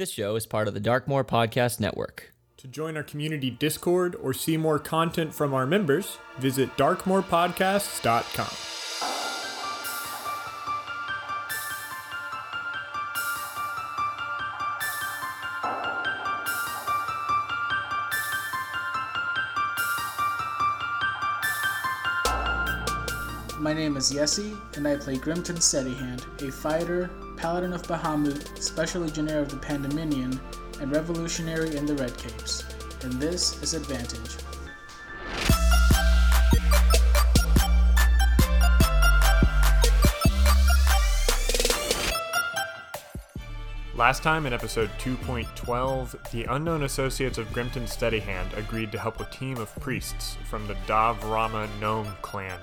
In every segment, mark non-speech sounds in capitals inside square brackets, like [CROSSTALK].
This show is part of the Darkmoor Podcast Network. To join our community Discord or see more content from our members, visit darkmoorpodcasts.com. My name is Yessi, and I play Grimton Steadyhand, a fighter, paladin of Bahamut, special legionnaire of the Pandemonium, and revolutionary in the Red Capes. And this is Advantage. Last time in episode 2.12, the unknown associates of Grimton Steadyhand agreed to help a team of priests from the Davrama Gnome clan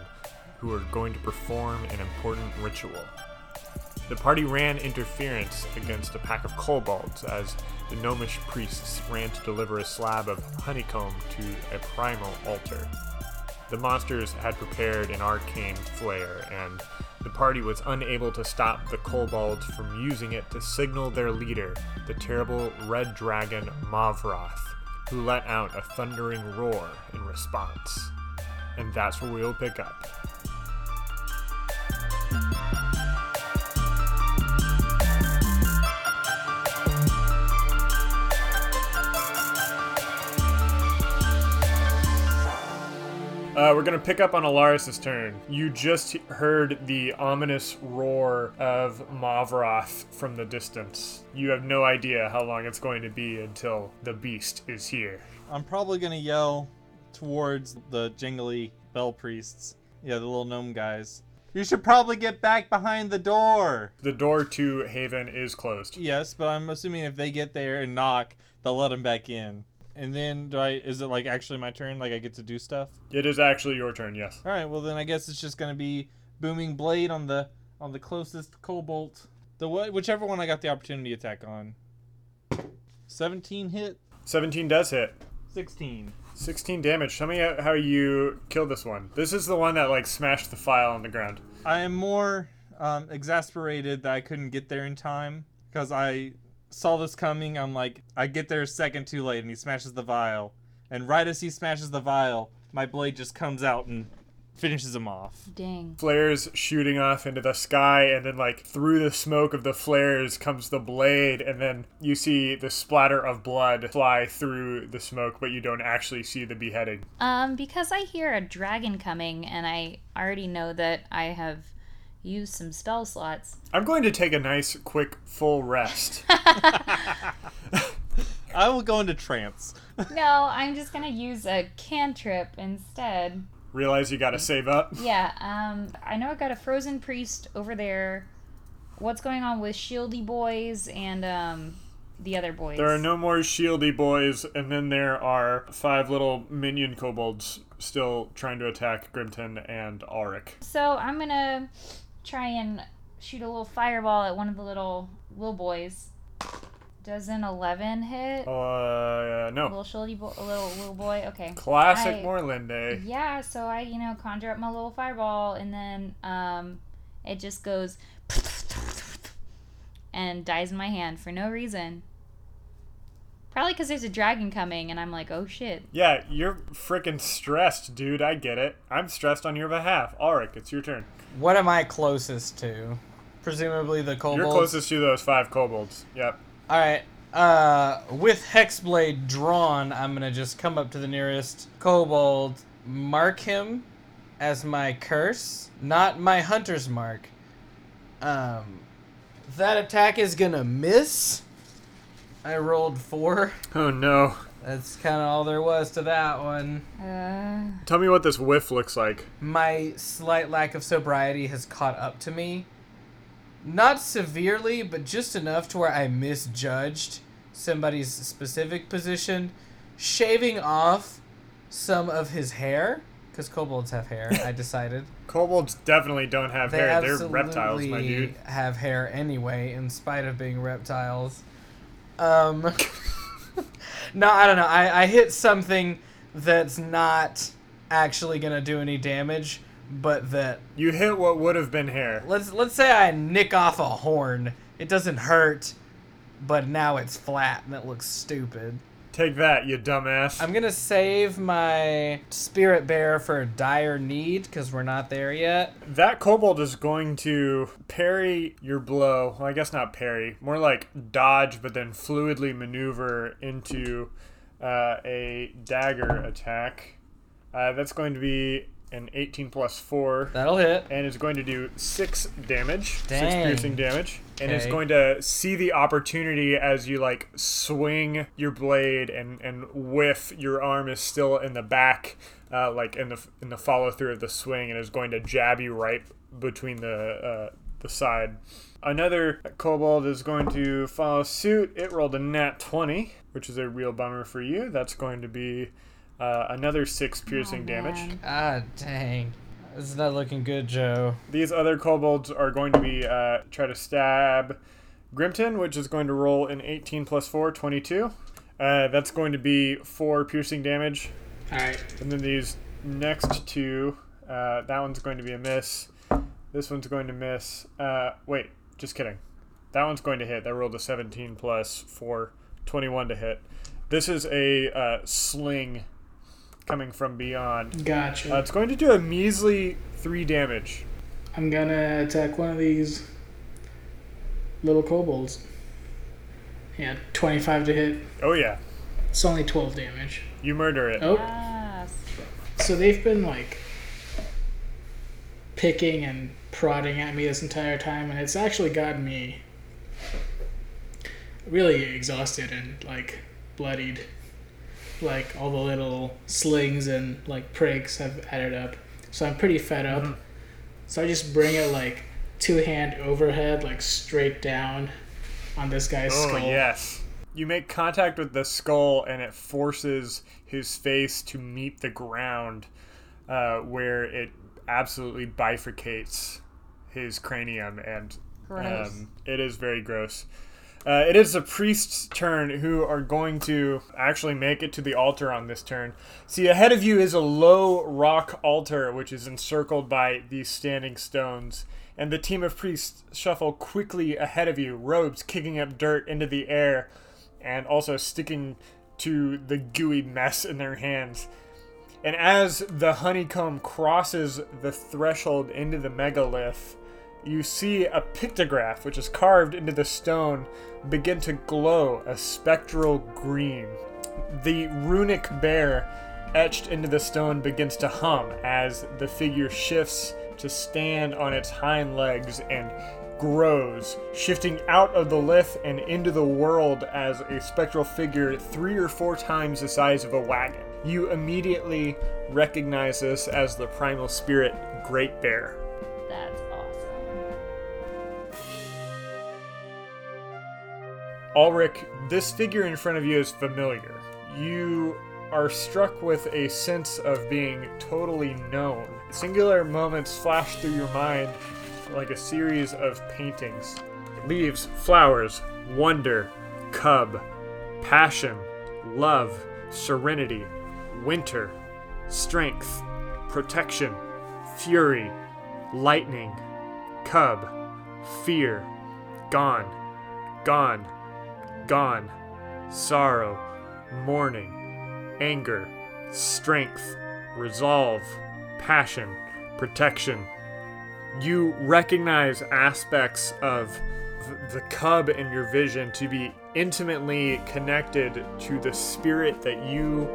who are going to perform an important ritual. The party ran interference against a pack of kobolds as the gnomish priests ran to deliver a slab of honeycomb to a primal altar. The monsters had prepared an arcane flare, and the party was unable to stop the kobolds from using it to signal their leader, the terrible red dragon Mavroth, who let out a thundering roar in response. And that's where we'll pick up. Uh, we're gonna pick up on Alaris' turn. You just heard the ominous roar of Mavroth from the distance. You have no idea how long it's going to be until the beast is here. I'm probably gonna yell towards the jingly bell priests. Yeah, the little gnome guys. You should probably get back behind the door. The door to Haven is closed. Yes, but I'm assuming if they get there and knock, they'll let him back in. And then do I? Is it like actually my turn? Like I get to do stuff? It is actually your turn, yes. All right. Well, then I guess it's just gonna be booming blade on the on the closest kobold. The wh- whichever one I got the opportunity attack on. 17 hit. 17 does hit. 16. 16 damage. Tell me how how you killed this one. This is the one that like smashed the file on the ground. I am more um, exasperated that I couldn't get there in time because I saw this coming. I'm like, I get there a second too late, and he smashes the vial. And right as he smashes the vial, my blade just comes out and finishes him off. Dang. Flares shooting off into the sky, and then like through the smoke of the flares comes the blade, and then you see the splatter of blood fly through the smoke, but you don't actually see the beheading. Um, because I hear a dragon coming, and I already know that I have used some spell slots. I'm going to take a nice, quick, full rest. [LAUGHS] I will go into trance. No, I'm just gonna use a cantrip instead. Realize you gotta save up. Yeah. Um, I know I got a frozen priest over there. What's going on with Shieldy boys and um the other boys? There are no more shieldy boys, and then there are five little minion kobolds still trying to attack Grimton and Auric. So I'm gonna try and shoot a little fireball at one of the little little boys. Does an eleven hit? Uh, no. Little shildy bo- little little boy. Okay. Classic I- Morlinde. Yeah, so I you know conjure up my little fireball and then um, it just goes [LAUGHS] and dies in my hand for no reason. Probably because there's a dragon coming and I'm like, oh shit. Yeah, you're freaking stressed, dude. I get it. I'm stressed on your behalf. Auric, it's your turn. What am I closest to? Presumably the kobolds. You're closest to those five kobolds. Yep. All right. Uh, with hexblade drawn, I'm gonna just come up to the nearest kobold, mark him as my curse, not my hunter's mark. Um, that attack is gonna miss. I rolled four. Oh no. That's kind of all there was to that one. Uh, Tell me what this whiff looks like. my slight lack of sobriety has caught up to me. Not severely, but just enough to where I misjudged somebody's specific position, shaving off some of his hair. Because kobolds have hair, I [LAUGHS] decided. Kobolds definitely don't have They hair. They're absolutely reptiles, my dude. have hair anyway, in spite of being reptiles. Um, [LAUGHS] no, I don't know. I, I hit something that's not actually gonna do any damage, but that You hit what would have been hair. let's let's say I nick off a horn. It doesn't hurt, but now it's flat and it looks stupid. Take that, you dumbass. I'm gonna save my spirit bear for a dire need because we're not there yet. That kobold is going to parry your blow. Well, I guess not parry, more like dodge, but then fluidly maneuver into uh, a dagger attack. Uh, that's going to be an 18 plus 4, That'll hit. and is going to do 6 damage, 6 piercing damage. And is Okay. going to see the opportunity as you like swing your blade and, and whiff. Your arm is still in the back, uh, like in the in the follow through of the swing, and is going to jab you right between the uh, the side. Another kobold is going to follow suit. It rolled a nat 20, which is a real bummer for you. That's going to be uh, another six piercing damage. Ah, dang. This is not looking good, Joe. These other kobolds are going to be uh, try to stab Grimton, which is going to roll an 18 plus 4, 22. Uh, that's going to be four piercing damage. Alright. And then these next two, uh, that one's going to be a miss. This one's going to miss. Uh, wait, just kidding. That one's going to hit. That rolled a 17 plus 4, 21 to hit. This is a uh, sling coming from beyond. Gotcha. Uh, it's going to do a measly 3 damage. I'm gonna attack one of these little kobolds. Yeah, 25 to hit. Oh, yeah. It's only 12 damage. You murder it. Oh, Yes. so they've been like picking and prodding at me this entire time, and it's actually gotten me really exhausted and like bloodied. Like all the little slings and like pricks have added up, so I'm pretty fed up. So I just bring it like two hand overhead, like straight down on this guy's Oh, skull. yes. You make contact with the skull, and it forces his face to meet the ground, uh, where it absolutely bifurcates his cranium, and Gross. um, it is very gross. Uh, it is the priest's turn who are going to actually make it to the altar on this turn. See, ahead of you is a low rock altar which is encircled by these standing stones. And the team of priests shuffle quickly ahead of you, robes kicking up dirt into the air and also sticking to the gooey mess in their hands. And as the honeycomb crosses the threshold into the megalith, you see a pictograph which is carved into the stone begin to glow a spectral green. The runic bear etched into the stone begins to hum as the figure shifts to stand on its hind legs and grows, shifting out of the lith and into the world as a spectral figure three or four times the size of a wagon. You immediately recognize this as the primal spirit Great Bear. Ulrich, this figure in front of you is familiar. You are struck with a sense of being totally known. Singular moments flash through your mind like a series of paintings. Leaves, flowers, wonder, cub, passion, love, serenity, winter, strength, protection, fury, lightning, cub, fear, gone, gone, gone, sorrow, mourning, anger, strength, resolve, passion, protection. You recognize aspects of the cub in your vision to be intimately connected to the spirit that you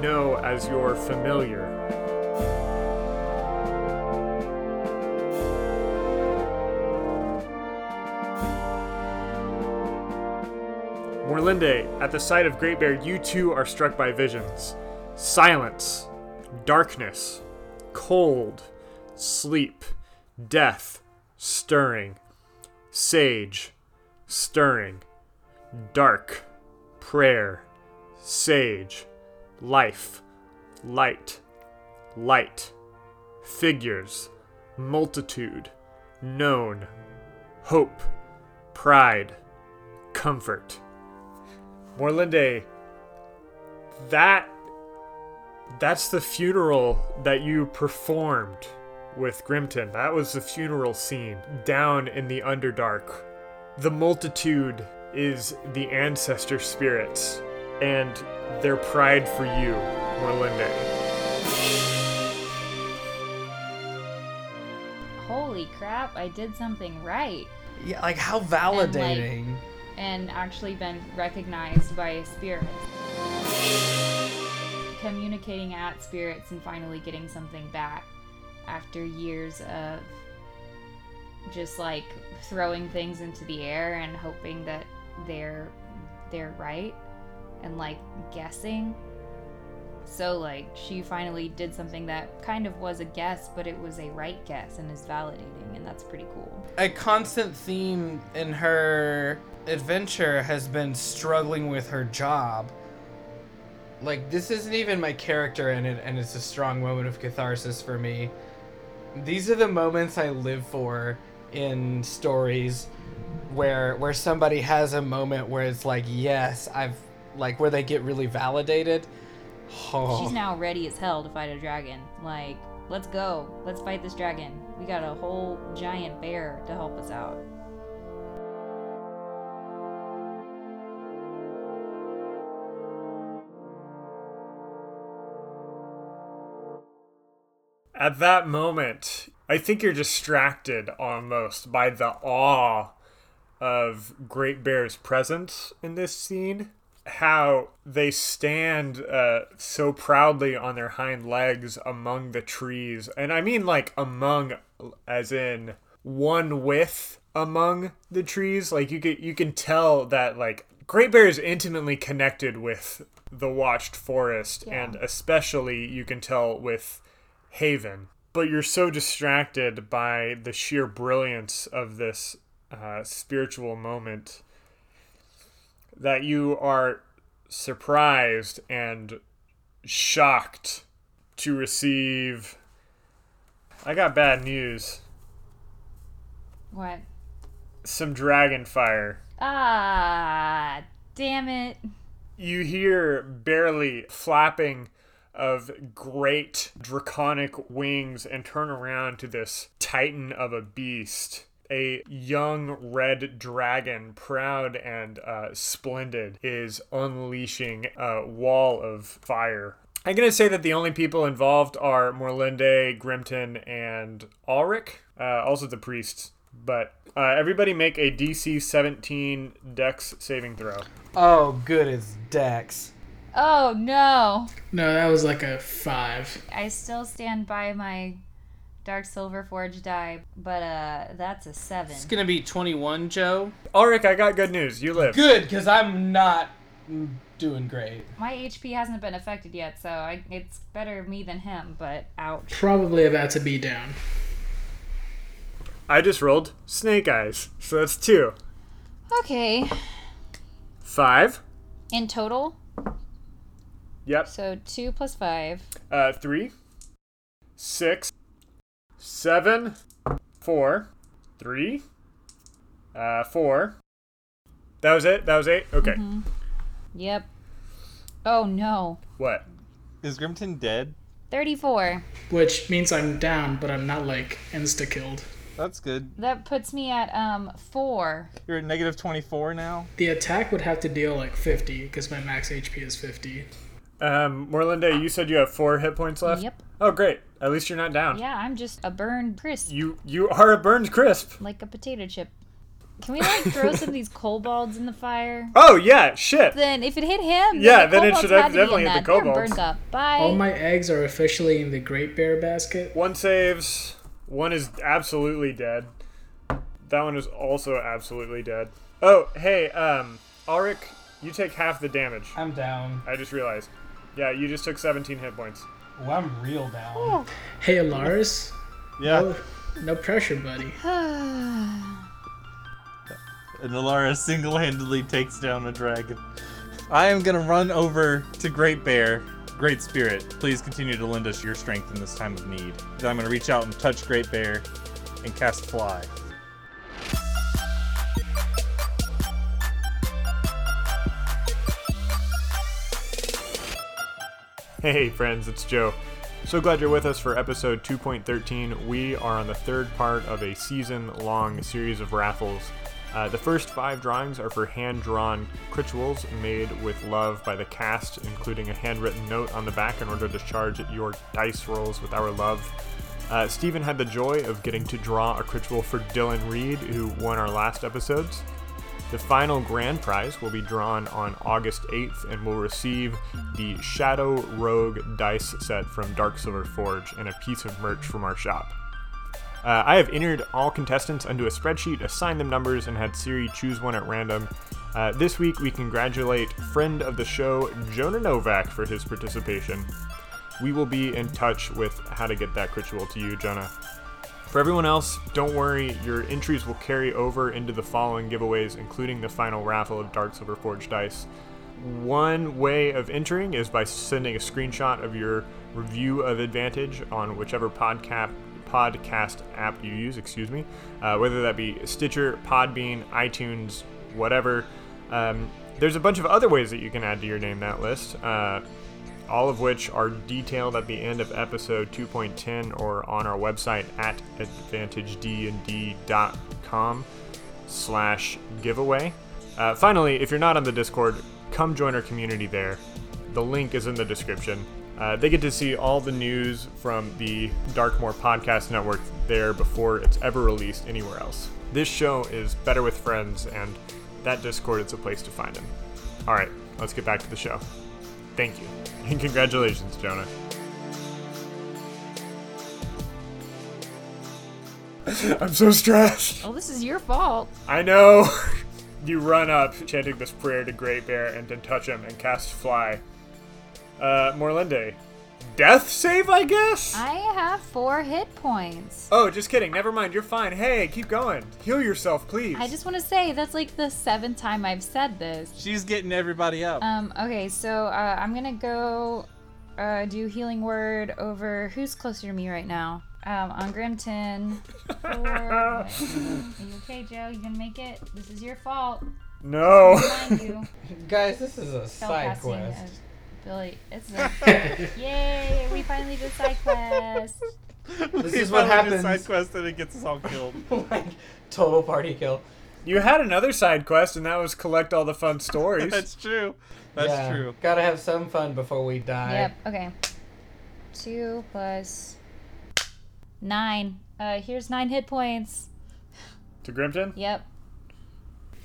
know as your familiar. Morlinde, at the sight of Great Bear, you too are struck by visions. Silence, darkness, cold, sleep, death, stirring, sage, stirring, dark, prayer, sage, life, light, light, figures, multitude, known, hope, pride, comfort. Morlinde, that that's the funeral that you performed with Grimton. That was the funeral scene down in the Underdark. The multitude is the ancestor spirits and their pride for you, Morlinde. Holy crap, I did something right. Yeah, like how validating. And actually been recognized by spirits. Communicating at spirits and finally getting something back after years of just like throwing things into the air and hoping that they're they're right and like guessing. So like she finally did something that kind of was a guess, but it was a right guess and is validating and that's pretty cool. a constant theme in her adventure has been struggling with her job. Like this isn't even my character in it, and it's a strong moment of catharsis for me. These are the moments I live for in stories where where somebody has a moment where it's like, yes, I've like where they get really validated. Oh. She's now ready as hell to fight a dragon. Like, let's go. Let's fight this dragon. We got a whole giant bear to help us out. At that moment, I think you're distracted almost by the awe of Great Bear's presence in this scene. How they stand uh, so proudly on their hind legs among the trees. And I mean, like, among, as in one with among the trees. Like, you can, you can tell that, like, Great Bear is intimately connected with the Watched Forest, Yeah. and especially you can tell with Haven. But you're so distracted by the sheer brilliance of this uh, spiritual moment that you are surprised and shocked to receive. I got bad news. What? Some dragon fire. Ah, damn it. you hear barely flapping of great draconic wings and turn around to this titan of a beast. A young red dragon, proud and uh, splendid, is unleashing a wall of fire. I'm going to say that the only people involved are Morlinde, Grimton, and Ulrich, uh, also the priests. But uh, everybody make a DC 17 Dex saving throw. Oh, good, as Dex. Oh no. No, that was like a five. I still stand by my Dark Silver Forge die, but uh, that's a seven. It's gonna be 21, Joe. Ulrich, I got good news. You live. Good, because I'm not doing great. My HP hasn't been affected yet, so I, it's better me than him, but ouch. Probably about to be down. I just rolled snake eyes, so that's two. Okay. Five. In total, Yep. so two plus five. Uh, three. Six. Seven. Four. Three. Uh, four. That was it. That was eight. Okay. Yep. Oh no. What? Is Grimton dead? 34. Which means I'm down, but I'm not like insta killed. That's good. That puts me at um four. You're at negative 24 now. The attack would have to deal like 50 because my max HP is 50. Um, Morlinde, you said you have four hit points left. Yep. Oh, great. At least you're not down. Yeah, I'm just a burned crisp, You you are a burned crisp. like a potato chip. Can we like throw some of these [LAUGHS] kobolds in the fire? Oh yeah, shit. Then if it hit him, Yeah, the then it should have to be in definitely hit the that. They're kobolds. burned up. Bye. All my eggs are officially in the Great Bear basket. One saves. One is absolutely dead. That one is also absolutely dead. Oh, hey, um, Ulrich, you take half the damage. I'm down. I just realized. Yeah, you just took 17 hit points. Oh, I'm real down. Oh. Hey, Alaris. Yeah. No, no pressure, buddy. [SIGHS] And Alara single-handedly takes down a dragon. I am gonna run over to Great Bear. Great Spirit, please continue to lend us your strength in this time of need. Then I'm gonna reach out and touch Great Bear and cast Fly. [LAUGHS] Hey, friends, it's Joe. So glad you're with us for episode 2.13. We are on the third part of a season long series of raffles Uh, the first five drawings are for hand drawn rituals made with love by the cast, including a handwritten note on the back in order to charge your dice rolls with our love. Uh, Stephen had the joy of getting to draw a ritual for Dylan Reed, who won our last episodes. The final grand prize will be drawn on August 8th and will receive the Shadow Rogue dice set from Dark Silver Forge and a piece of merch from our shop. Uh, I have entered all contestants onto a spreadsheet, assigned them numbers, and had Siri choose one at random. Uh, this week, we congratulate friend of the show, Jonah Novak, for his participation. We will be in touch with how to get that ritual to you, Jonah. For everyone else, don't worry, your entries will carry over into the following giveaways, including the final raffle of Dark Silver Forge dice. One way of entering is by sending a screenshot of your review of Advantage on whichever podcast podcast app you use, excuse me, uh, whether that be Stitcher, Podbean, iTunes, whatever. Um, there's a bunch of other ways that you can add to your name that list, uh, all of which are detailed at the end of episode 2.10 or on our website at advantagednd.com slash giveaway. Uh, finally, if you're not on the Discord, come join our community there. The link is in the description. Uh, they get to see all the news from the Darkmoor Podcast Network there before it's ever released anywhere else. This show is better with friends, and that Discord is a place to find them. All right, let's get back to the show. Thank you, and [LAUGHS] congratulations, Jonah. [LAUGHS] I'm so stressed. Oh, this is your fault. I know. [LAUGHS] you run up, chanting this prayer to Great Bear, and then touch him and cast Fly. Uh, Morlinde. Death save, I guess? I have four hit points. Oh, just kidding. Never mind. You're fine. Hey, keep going. Heal yourself, please. I just want to say that's like the seventh time I've said this. She's getting everybody up. Um. Okay, so uh, I'm gonna go uh, do healing word over who's closer to me right now. Um, on Grimton. [LAUGHS] Four. Are you okay, Joe? You gonna make it? This is your fault. No. Remind you. [LAUGHS] Guys, this is a side Spellcasting, quest. uh, Billy, it's [LAUGHS] a yay! We finally did side quest. This We is what finally did happens. Side quest and it gets us all killed. [LAUGHS] like total party kill. You had another side quest, and that was collect all the fun [LAUGHS] stories. That's true. That's Yeah, true. Gotta have some fun before we die. Yep. Okay. Two plus nine. Uh, here's nine hit points. to Grimton? Yep.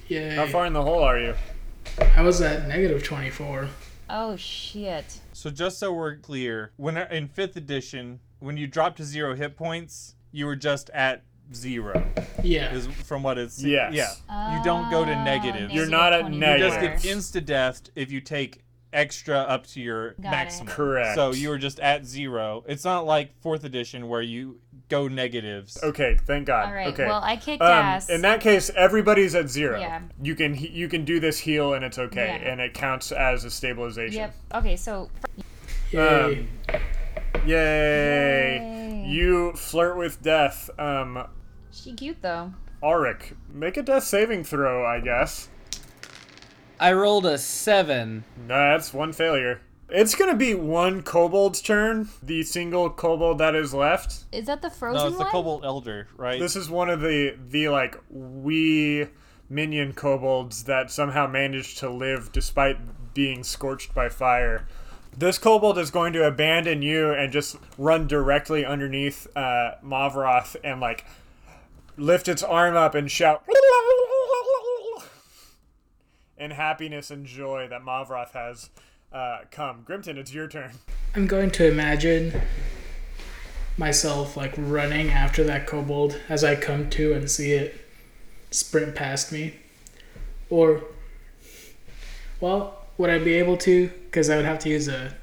Yeah. How far in the hole are you? I was at negative 24. Oh shit. So just so we're clear, when in fifth edition, when you drop to zero hit points, you were just at zero. Yeah. Is from what it's Yes. Yeah. You don't go to Oh, negative. You're not at 20. You just get insta death if you take extra up to your Got it. maximum. Correct. So you were just at zero. It's not like fourth edition where you go negatives. Okay, thank God. All right. Okay. Well, I kicked um, ass. in that case, everybody's at zero. Yeah. You can you can do this heal and it's okay, Yeah. and it counts as a stabilization. Yep. Okay. So. Yay. Um, Yay. Yay. You flirt with death. Um, She cute though. Auric, make a death saving throw, I guess. I rolled a seven. That's one failure. It's gonna be one kobold's turn, the single kobold that is left. Is that the frozen No, it's the one? Kobold Elder, right? This is one of the the like wee minion kobolds that somehow managed to live despite being scorched by fire. This kobold is going to abandon you and just run directly underneath uh, Mavroth and like lift its arm up and shout in happiness and joy that Mavroth has uh, come. Grimton, it's your turn. I'm going to imagine myself like running after that kobold as I come to and see it sprint past me. Or, well, would I be able to? Because I would have to use a,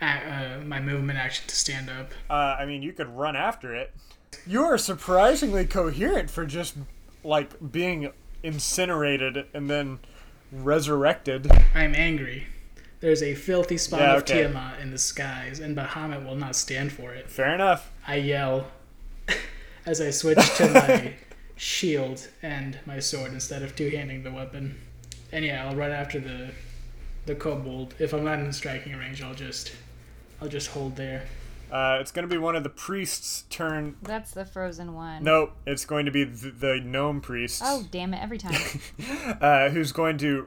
a uh, my movement action to stand up. Uh, I mean, you could run after it. You are surprisingly coherent for just like being incinerated and then resurrected. I'm angry. There's a filthy spawn Yeah, of. Tiamat in the skies, and Bahamut will not stand for it. Fair enough. I yell [LAUGHS] as I switch to my [LAUGHS] shield and my sword instead of two-handing the weapon. And yeah, I'll run after the the kobold. If I'm not in striking range, I'll just I'll just hold there. Uh, it's going to be one of the priests' turn. That's the frozen one. Nope, it's going to be the, the gnome priest. Oh, damn it, every time. [LAUGHS] uh, who's going to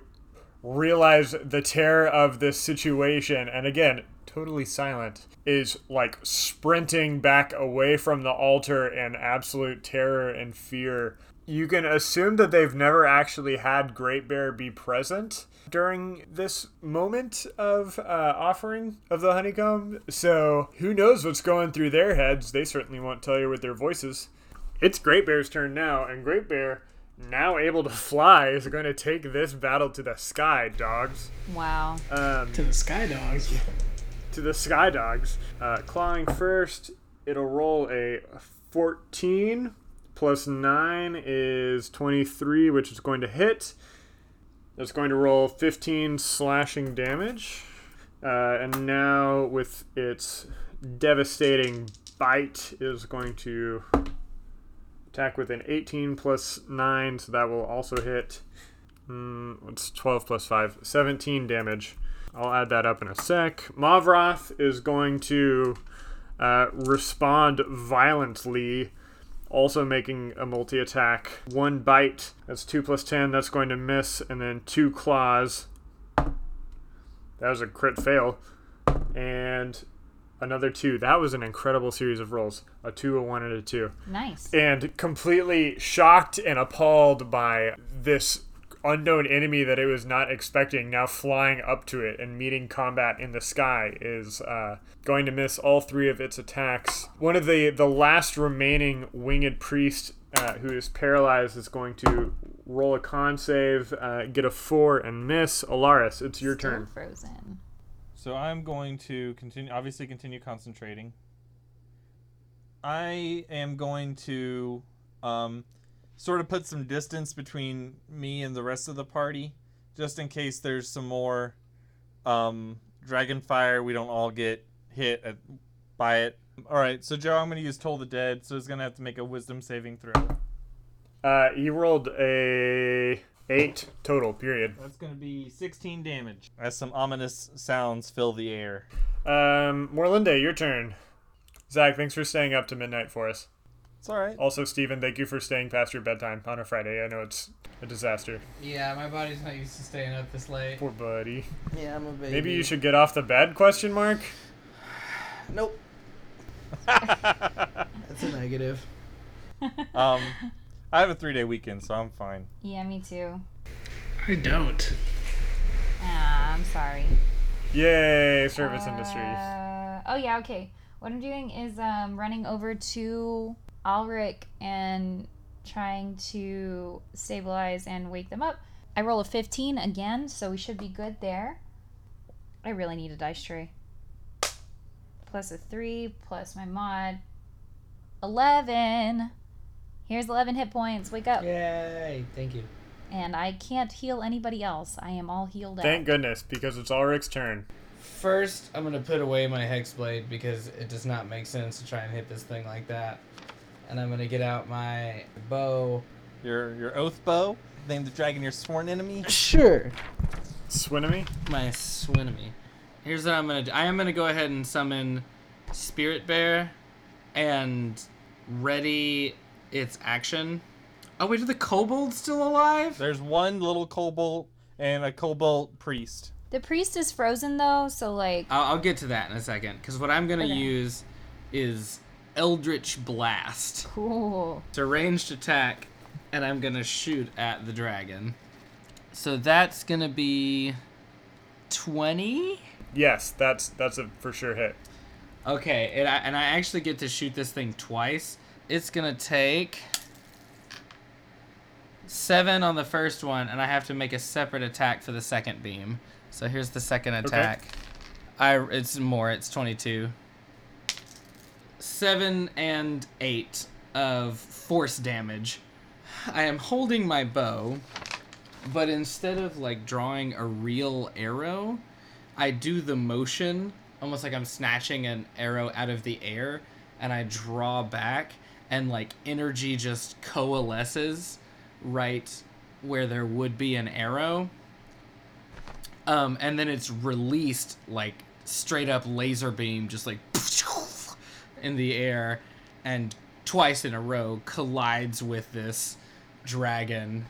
realize the terror of this situation and again totally silent is like sprinting back away from the altar in absolute terror and fear. You can assume that they've never actually had great bear be present during this moment of uh, offering of the honeycomb so who knows what's going through their heads. They certainly won't tell you with their voices. It's great bear's turn now and great bear now able to fly is going to take this battle to the sky, dogs. wow. Um, To the Sky Dogs. to the sky dogs. Uh, clawing first, it'll roll a 14 plus 9 is 23, which is going to hit. That's going to roll 15 slashing damage. Uh, and now, with its devastating bite, is going to attack with an 18 plus 9, so that will also hit. Mm, it's 12 plus 5, 17 damage. I'll add that up in a sec. Mavroth is going to uh, respond violently, also making a multi attack. One bite, that's 2 plus 10, that's going to miss, and then two claws. That was a crit fail. And another two. That was an incredible series of rolls a 2, a 1, and a 2 Nice. and completely shocked and appalled by this unknown enemy that it was not expecting now flying up to it and meeting combat in the sky is uh, going to miss all three of its attacks one of the the last remaining winged priest uh, who is paralyzed is going to roll a con save uh, get a four and miss alaris it's your Still turn Frozen. So I'm going to continue, obviously, continue concentrating. I am going to um, sort of put some distance between me and the rest of the party, just in case there's some more um, dragon fire. We don't all get hit at, by it. All right, so Joe, I'm going to use Toll the Dead, so he's going to have to make a Wisdom saving throw. uh, you rolled a eight total period That's going to be 16 damage. As some ominous sounds fill the air. um, morlinde your turn zach thanks for staying up to midnight for us It's all right. Also, Steven, thank you for staying past your bedtime on a Friday. I know it's a disaster. Yeah, my body's not used to staying up this late. Poor buddy. Yeah, I'm a baby. Maybe you should get off the bed? Question mark. [SIGHS] Nope. [LAUGHS] That's a negative. [LAUGHS] Um, I have a three day weekend, so I'm fine. Yeah, me too. I don't. Ah, I'm sorry. Yay, service industry. Uh, oh yeah, okay. What I'm doing is um, running over to Alric and trying to stabilize and wake them up. I roll a 15 again, so we should be good there. I really need a dice tray. Plus a 3, plus my mod. 11. Here's 11 hit points. Wake up. Yay! Thank you. And I can't heal anybody else. I am all healed out. Thank goodness, because it's Ulrich's turn. First, I'm gonna put away my hex blade because it does not make sense to try and hit this thing like that. And I'm gonna get out my bow. Your your oath bow, name the dragon your sworn enemy. Sure. Swinemy? My swinemy. Here's what I'm gonna do. I am gonna go ahead and summon Spirit Bear, and ready its action. Oh wait, are the kobolds still alive? There's one little kobold and a kobold priest. The priest is frozen though, so like I'll, I'll get to that in a second. Because what I'm gonna Okay. use is Eldritch Blast. cool. It's a ranged attack, and I'm gonna shoot at the dragon. So that's gonna be twenty. Yes, that's that's a for sure hit. Okay, and I, and I actually get to shoot this thing twice. It's gonna take seven on the first one, and I have to make a separate attack for the second beam. So here's the second attack. I it's more. It's twenty-two. Seven and eight of force damage. I am holding my bow, but instead of like drawing a real arrow, I do the motion almost like I'm snatching an arrow out of the air and I draw back and like energy just coalesces right where there would be an arrow. Um, and then it's released like straight up laser beam, just like [LAUGHS] in the air and twice in a row collides with this dragon.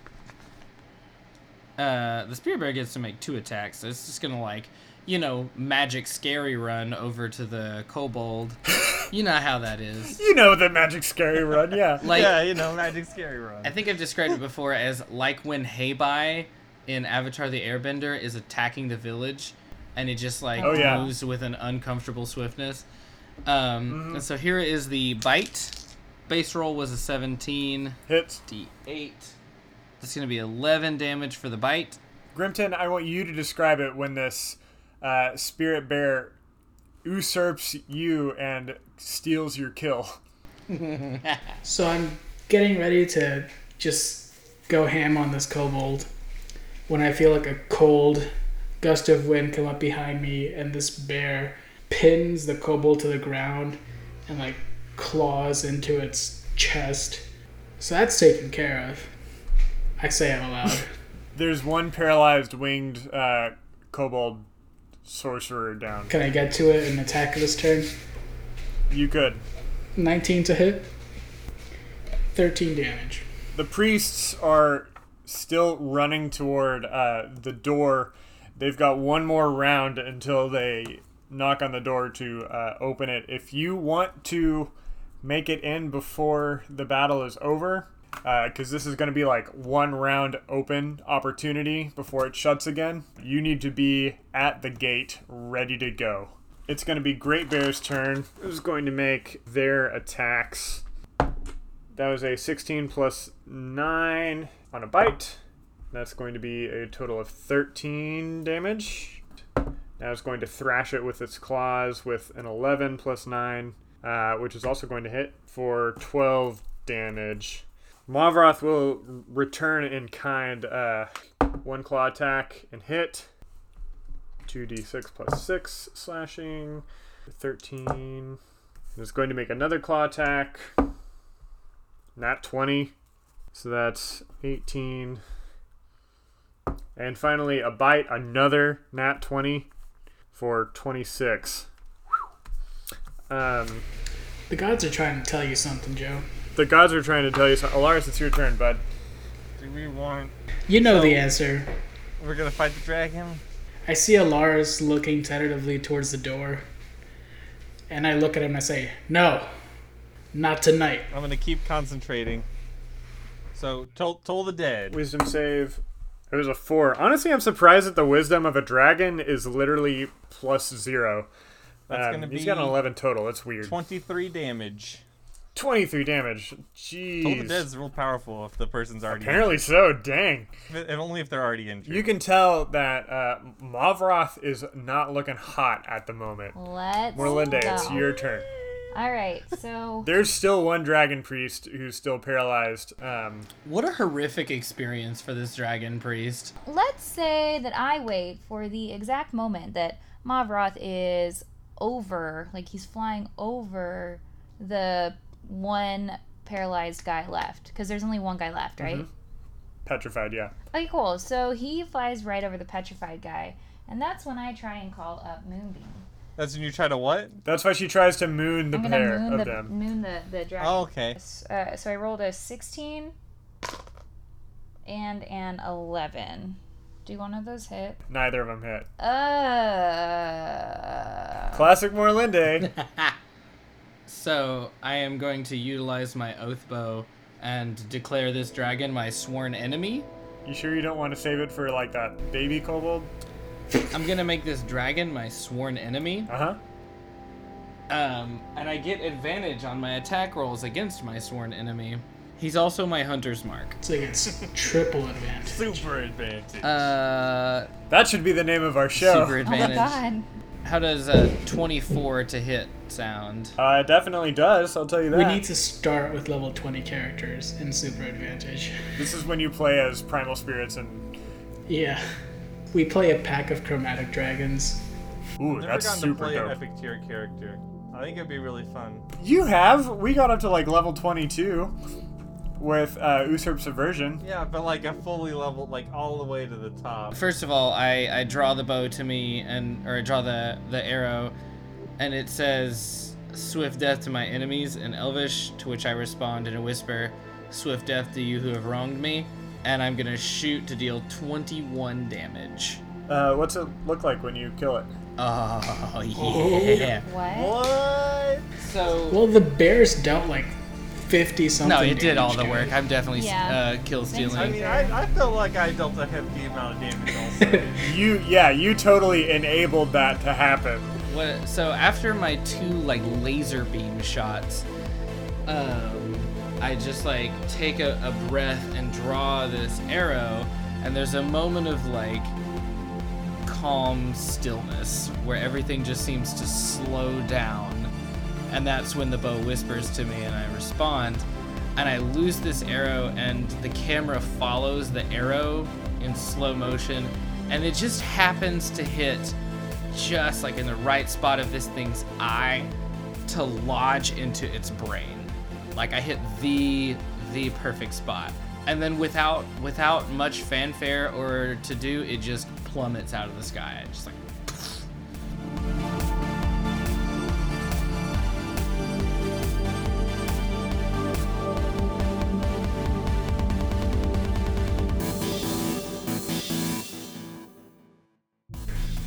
Uh, the spirit bear gets to make two attacks. So it's just gonna like, you know, magic scary run over to the kobold. [LAUGHS] [LAUGHS] you know how that is. You know the magic scary run, yeah. [LAUGHS] Like yeah, you know, Magic Scary Run. I think I've described it before as like when Heibai in Avatar the Airbender is attacking the village and it just like Oh, yeah. moves with an uncomfortable swiftness. Um, and so here is the bite. Base roll was a 17 Hits. d8. That's going to be 11 damage for the bite. Grimton, I want you to describe it when this uh, spirit bear usurps you and steals your kill. [LAUGHS] So I'm getting ready to just go ham on this kobold when I feel like a cold gust of wind come up behind me and this bear pins the kobold to the ground and like claws into its chest. So that's taken care of. I say out loud. [LAUGHS] There's one paralyzed winged uh, kobold sorcerer down. Can I get to it and attack this turn? You could. 19 to hit. 13 damage. The priests are still running toward uh, the door. They've got one more round until they knock on the door to uh, open it. If you want to make it in before the battle is over, because this is going to be like one round open opportunity before it shuts again, you need to be at the gate ready to go. It's going to be Great Bear's turn. Who's going to make their attacks? That was a 16 plus 9 on a bite. That's going to be a total of 13 damage. Now it's going to thrash it with its claws with an 11 plus 9, uh, which is also going to hit for 12 damage. Mavroth will return in kind uh, one claw attack and hit. 2d6 plus 6 slashing. 13. It's going to make another claw attack. Nat 20. So that's 18. And finally, a bite, another nat 20 for 26. Um, The gods are trying to tell you something, Joe. The gods are trying to tell you something. Alaris, it's your turn, bud. Do we want? You know So- the answer. We're gonna fight the dragon. I see Alaris looking tentatively towards the door. And I look at him and I say, No, not tonight. I'm gonna keep concentrating. So, toll, toll the dead. Wisdom save. It was a 4. Honestly, I'm surprised that the wisdom of a dragon is literally plus 0. That's Um, gonna he's be got an 11 total. That's weird. 23 damage. 23 damage. Jeez. Toll the Jeez. dead's real powerful if the person's already. Apparently so. Dang. injured. If- only if they're already injured. You can tell that uh, Mavroth is not looking hot at the moment. Let's Morlinde, go. it's your turn. All right, so [LAUGHS] There's still one dragon priest who's still paralyzed. Um, What a horrific experience for this dragon priest. let's say that I wait for the exact moment that Mavroth is over, like he's flying over the one paralyzed guy left, because there's only one guy left, right? petrified, yeah. Okay, cool. So he flies right over the petrified guy, and that's when I try and call up Moonbeam. That's when you try to what? That's why she tries to moon the I'm pair moon of the them. moon the the dragon. Oh, okay. Uh, so I rolled a 16 and an 11. Do one of those hit? Neither of them hit. Uh. Classic Morlinde. [LAUGHS] So I am going to utilize my oath bow and declare this dragon my sworn enemy. you sure you don't want to save it for like that baby kobold? I'm gonna make this dragon my sworn enemy. Uh huh. Um, and I get advantage on my attack rolls against my sworn enemy. He's also my hunter's mark. So he gets triple advantage. Super advantage. Uh, That should be the name of our show. super Oh my advantage. god. How does a 24 to hit sound? Uh, it definitely does. I'll tell you that. We need to start with level 20 characters in super advantage. This is when you play as primal spirits and. Yeah. We play a pack of chromatic dragons. Ooh, Never that's gotten super to play dope. an epic tier character. I think it'd be really fun. You have? We got up to like level 22 with uh, Usurp Subversion. Yeah, but like a fully leveled, like all the way to the top. First of all, I, I draw the bow to me and or I draw the the arrow, and it says Swift death to my enemies in Elvish, to which I respond in a whisper, Swift death to you who have wronged me. And I'm gonna shoot to deal 21 damage. Uh, what's it look like when you kill it? Oh, [LAUGHS] yeah. What? What? So. Well, the bears don't like 50 something. no, it did all the work. I'm definitely Yeah. uh, kill stealing. I mean, I, I felt like I dealt a hefty amount of damage also. [LAUGHS] You, yeah, you totally enabled that to happen. What, so after my two like laser beam shots, um, I just like take a, a breath and draw this arrow, and there's a moment of like calm stillness where everything just seems to slow down, and that's when the bow whispers to me and I respond, and I lose this arrow, and the camera follows the arrow in slow motion, and it just happens to hit just like in the right spot of this thing's eye to lodge into its brain. Like I hit the the perfect spot. And then without without much fanfare or to do, it just plummets out of the sky. Just like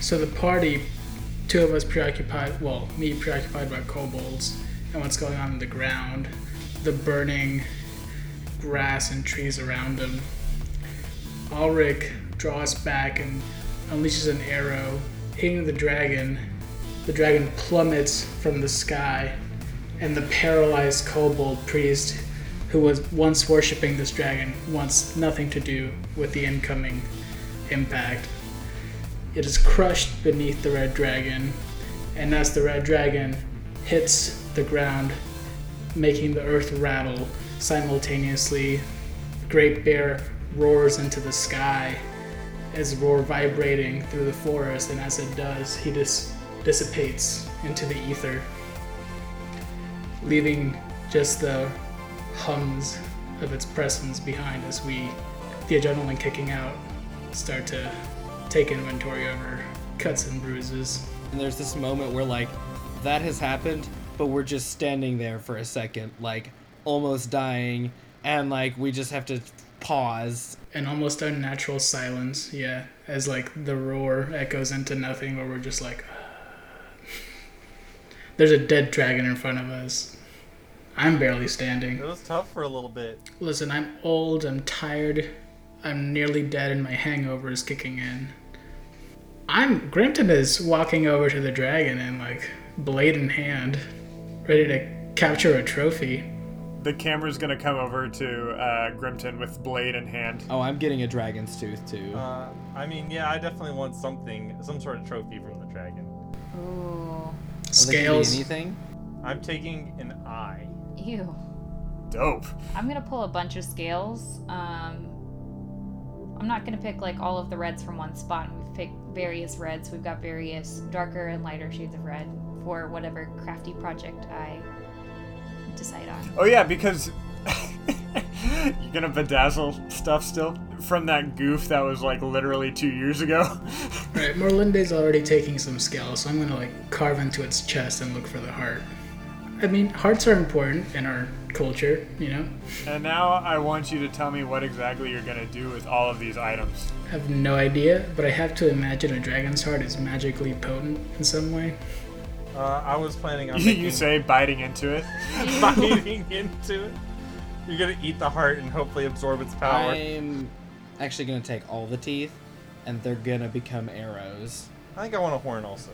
So the party, two of us preoccupied, well, me preoccupied by kobolds and what's going on in the ground, the burning grass and trees around him. Ulrich draws back and unleashes an arrow, hitting the dragon. The dragon plummets from the sky, and the paralyzed kobold priest, who was once worshipping this dragon, wants nothing to do with the incoming impact. It is crushed beneath the red dragon, and as the red dragon hits the ground, making the earth rattle simultaneously, the great bear roars into the sky, his roar vibrating through the forest, and as it does, he dis- dissipates into the ether, leaving just the hums of its presence behind as we, the adrenaline kicking out, start to take inventory over cuts and bruises. and there's this moment where like that has happened, but we're just standing there for a second, like almost dying, and like we just have to pause An almost unnatural silence, yeah, as like the roar echoes into nothing, where we're just like, [SIGHS] there's a dead dragon in front of us. I'm barely standing. it was tough for a little bit. Listen, I'm old, I'm tired, I'm nearly dead, and my hangover is kicking in. I'm Grimton is walking over to the dragon and like blade in hand, ready to capture a trophy. The camera's gonna come over to uh, Grimton with blade in hand. Oh, I'm getting a dragon's tooth too. Uh, I mean, yeah, I definitely want something, some sort of trophy from the dragon. Ooh. Scales. anything? I'm taking an eye. Ew. Dope. I'm gonna pull a bunch of scales. Um, I'm not gonna pick like all of the reds from one spot. We've picked various reds. We've got various darker and lighter shades of red for whatever crafty project I decide on. Oh yeah, because [LAUGHS] you're gonna bedazzle stuff still from that goof that was like literally two years ago. [LAUGHS] Right, Morlinde's already taking some scales, so I'm gonna like carve into its chest and look for the heart. I mean, hearts are important in our culture, you know? and now I want you to tell me what exactly you're gonna do with all of these items. I have no idea, but I have to imagine a dragon's heart is magically potent in some way. Uh, I was planning on [LAUGHS] You, making, you say biting into it. [LAUGHS] biting into it. You're gonna eat the heart and hopefully absorb its power. I'm actually gonna take all the teeth, and they're gonna become arrows. I think I want a horn also.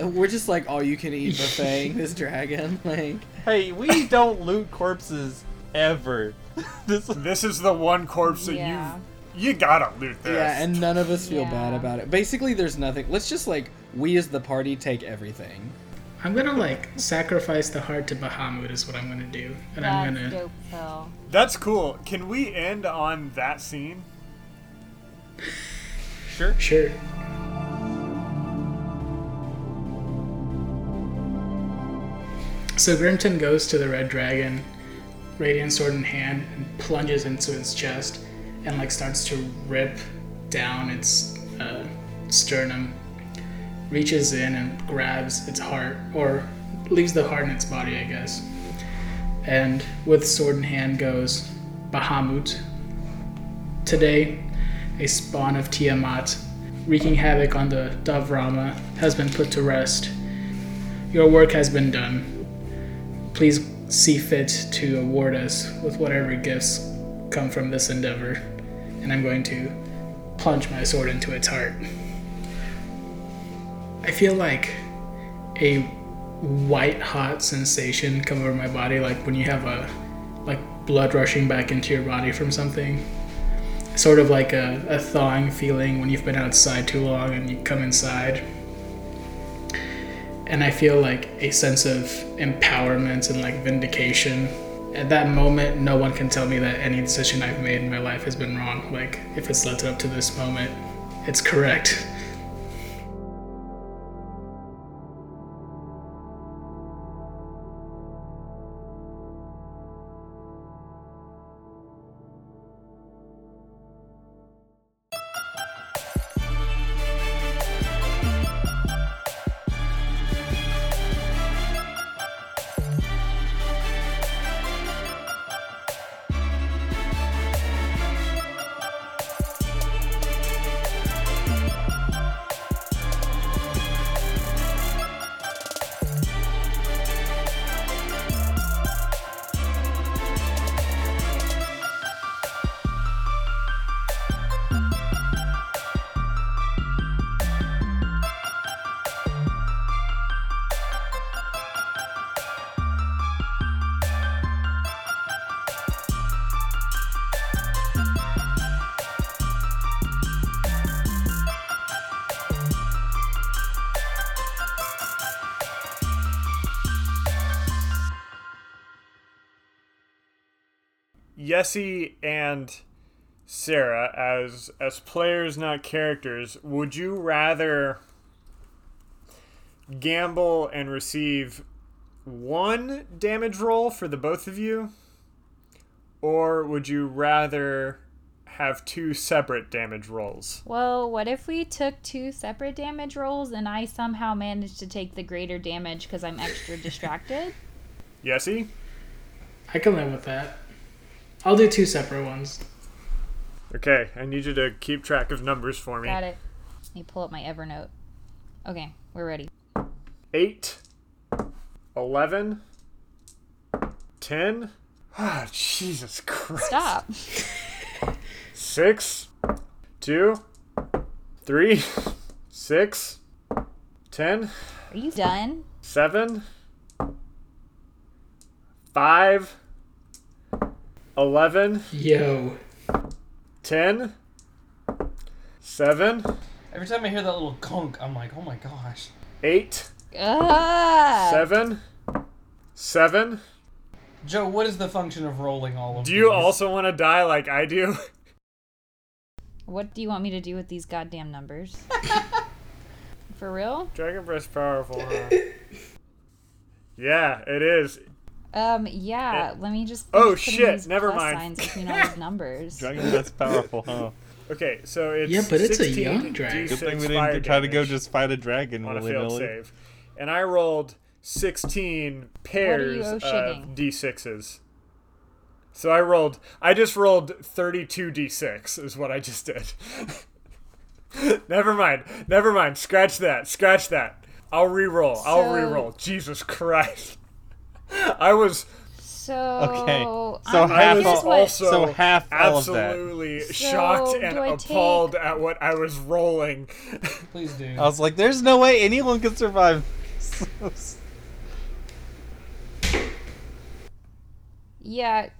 Uh, [LAUGHS] We're just like all you can eat buffeting this dragon. [LAUGHS] Like, Hey, we don't loot corpses ever. [LAUGHS] this This is the one corpse that Yeah. you you gotta loot this. yeah, and none of us feel bad about it. Basically, there's nothing. Let's just like we as the party take everything. I'm gonna like sacrifice the heart to Bahamut is what I'm gonna do, and I'm gonna dope, Phil. That's cool. Can we end on that scene? sure. sure. So Grimton goes to the red dragon, radiant sword in hand, and plunges into its chest, and like starts to rip down its uh, sternum. Reaches in and grabs its heart, or leaves the heart in its body, I guess. And with sword in hand goes Bahamut. Today, a spawn of Tiamat, wreaking havoc on the Dove Rama, has been put to rest. Your work has been done. Please see fit to award us with whatever gifts come from this endeavor. And I'm going to plunge my sword into its heart. I feel like a white hot sensation come over my body, like when you have a like blood rushing back into your body from something. Sort of like a, a thawing feeling when you've been outside too long and you come inside. And I feel like a sense of empowerment and like vindication. At that moment, no one can tell me that any decision I've made in my life has been wrong. Like, if it's led up to this moment, it's correct. Yessie and Sarah, as as players, not characters, would you rather gamble and receive one damage roll for the both of you, or would you rather have two separate damage rolls? Well, what if we took two separate damage rolls and I somehow managed to take the greater damage because I'm extra distracted? [LAUGHS] Yessie, I can live with that. I'll do two separate ones. okay, I need you to keep track of numbers for me. Got it. Let me pull up my Evernote. Okay, we're ready. 8 11 10 Ah, Jesus Christ. Stop. Six, two, three, six, ten, Are you done? seven, five, eleven, Yo. 10. 7. Every time I hear that little conk, I'm like, oh my gosh. eight, Ugh. seven, seven. Joe, what is the function of rolling all of them? Do you these? also want to die like I do? [LAUGHS] What do you want me to do with these goddamn numbers? [LAUGHS] For real? Dragon Breath's powerful, huh? [LAUGHS] yeah, it is. Um, yeah, let me just. Oh, shit, these never plus mind. Signs between [LAUGHS] all these numbers. Dragon that's powerful, huh? [LAUGHS] Okay, so it's Yeah, but it's a young dragon. Good thing we D6 didn't try to go just fight a dragon on a failed nilly. save, and I rolled sixteen pairs of d6s. So I rolled. I just rolled thirty-two d6. Is what I just did. [LAUGHS] never mind. Never mind. Scratch that. Scratch that. I'll re-roll. I'll So- re-roll. Jesus Christ. I was So. Okay, so I'm half I was curious what- also so half all of that. absolutely So, shocked and do I appalled at what I was rolling. [LAUGHS] Please do. I was like, "There's no way anyone can survive." Yeah,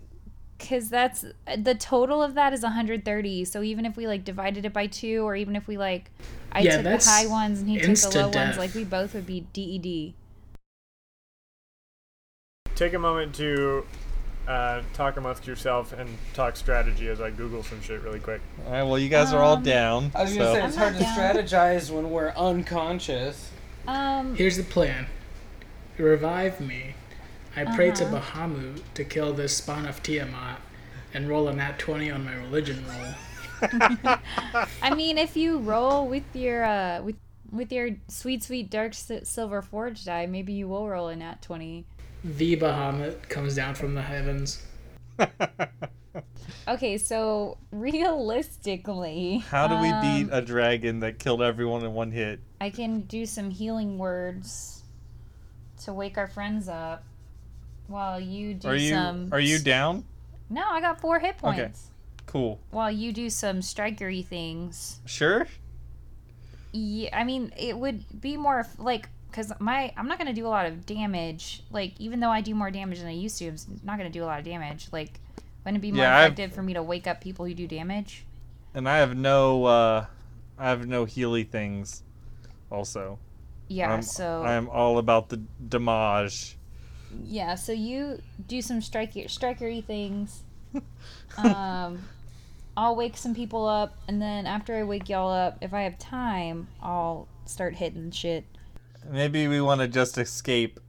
because that's the total of that is 130. So even if we like divided it by two, or even if we like, I Yeah, took the high ones and he took the low insta-death. ones, like we both would be E DED. Take a moment to uh, talk amongst yourself and talk strategy as I Google some shit really quick. all right, well, you guys are all Um, down. I was gonna so- say it's I'm hard not to down. strategize when we're unconscious. Um, Here's the plan. Revive me. I pray to Uh-huh. Bahamut to kill this spawn of Tiamat and roll a nat 20 on my religion roll. [LAUGHS] I mean, if you roll with your uh with With your sweet, sweet dark s- silver forge die, maybe you will roll a nat 20. The Bahamut comes down from the heavens. [LAUGHS] Okay, so realistically, How do we um, beat a dragon that killed everyone in one hit? I can do some healing words to wake our friends up while you do Are you some. are you down? No, I got four hit points. Okay. Cool. While you do some strikery things. Sure. Yeah, I mean, it would be more like because my I'm not gonna do a lot of damage. Like even though I do more damage than I used to, I'm not gonna do a lot of damage. Like, wouldn't it be more Yeah, I've- effective for me to wake up people who do damage? And I have no uh I have no healy things also. Yeah. I'm, so I'm all about the damage. yeah, so you do some striker strikery things. [LAUGHS] um, I'll wake some people up, and then after I wake y'all up, if I have time, I'll start hitting shit. Maybe we want to just escape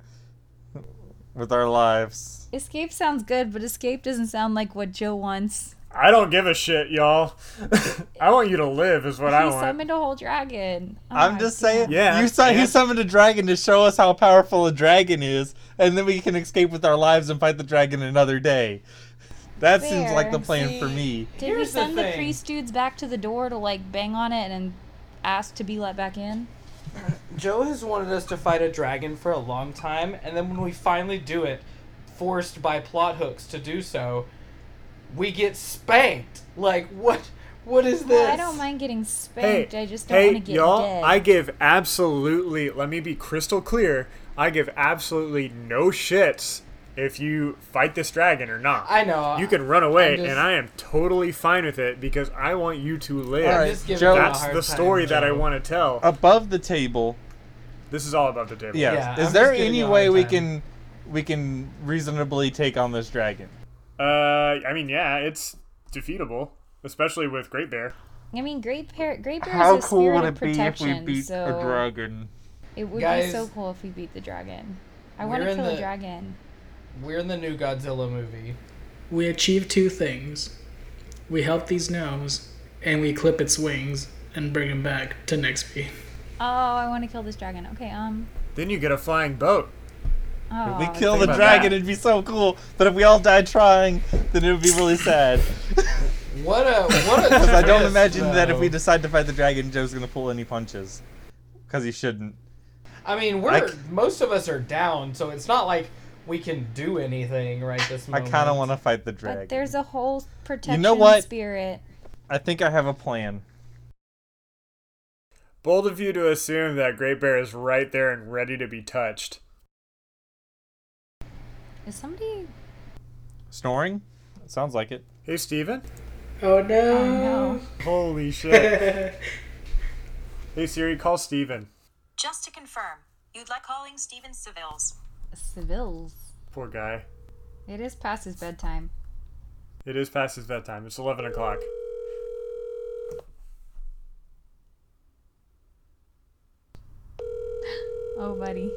with our lives. Escape sounds good, but escape doesn't sound like what Joe wants. I don't give a shit, y'all. [LAUGHS] I want you to live, is what I he want. summoned a whole dragon. Oh I'm just God. saying. Yeah, You saw he summoned a dragon to show us how powerful a dragon is, and then we can escape with our lives and fight the dragon another day. That seems like the Fair. plan for me. Did we Here's the send the, thing. priest dudes back to the door to like bang on it and ask to be let back in? Joe has wanted us to fight a dragon for a long time, and then when we finally do it, forced by plot hooks to do so, we get spanked. Like what? What is this? Well, I don't mind getting spanked. I just don't hey, want to get y'all, dead. I give absolutely, let me be crystal clear, I give absolutely no shits if you fight this dragon or not. I know. You can run away, just- and I am totally fine with it because I want you to live. I'm Alright, Joe- That's hard the time, story that I want to tell. Above the table, This is all above the table. yes. Yeah, is I'm there any way we can we can reasonably take on this dragon? Uh, I mean, yeah, it's defeatable, especially with Great Bear. I mean, Great Bear, Great Bear How is a cool spirit would of it be if protection, we beat so a dragon? it would Guys, be so cool if we beat the dragon. I want to in kill a dragon. We're in the new Godzilla movie. We achieve two things. We help these gnomes, and we clip its wings and bring him back to Nextby. Oh, I want to kill this dragon. Okay, um. Then you get a flying boat. Oh, If we kill the dragon, that. it'd be so cool. But if we all died trying, then it would be really sad. [LAUGHS] What a what a. [LAUGHS] Because I don't twist, imagine that if we decide to fight the dragon, Joe's gonna pull any punches. Because he shouldn't. I mean, we're I c- most of us are down, so it's not like we can do anything right this moment. I kind of want to fight the dragon. but there's a whole protection you know what? spirit. I think I have a plan. Bold of you to assume that Great Bear is right there and ready to be touched. Is somebody? Snoring? Sounds like it. Hey, Steven? Oh Oh no! no! Holy [LAUGHS] shit. hey, Siri, call Steven. Just to confirm, you'd like calling Steven Seville's. Civils. Poor guy. It is past his bedtime. It is past his bedtime. It's 11 o'clock. [GASPS] Oh, buddy.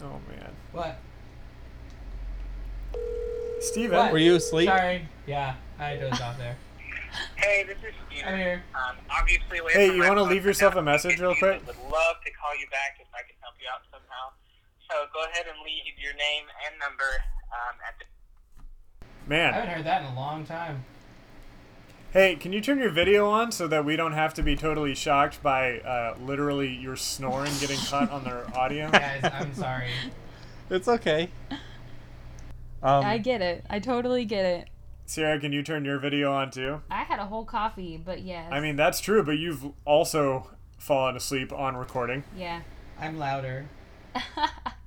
Oh, man. What? Steven? What? Were you asleep? Sorry. Yeah, I dozed off there. Hey, this is Steven. I'm here. Um, obviously, away Hey, you wanna leave yourself a message real Steven quick? Would love to call you back if I can help you out somehow. So go ahead and leave your name and number um, at the I haven't heard that in a long time. Hey, can you turn your video on so that we don't have to be totally shocked by uh, literally your snoring getting caught on their audio? [LAUGHS] Guys, I'm sorry. It's okay. Um, I get it. I totally get it. Sarah, can you turn your video on too? I had a whole coffee, but yes. I mean, that's true, but you've also fallen asleep on recording. yeah. I'm louder. [LAUGHS]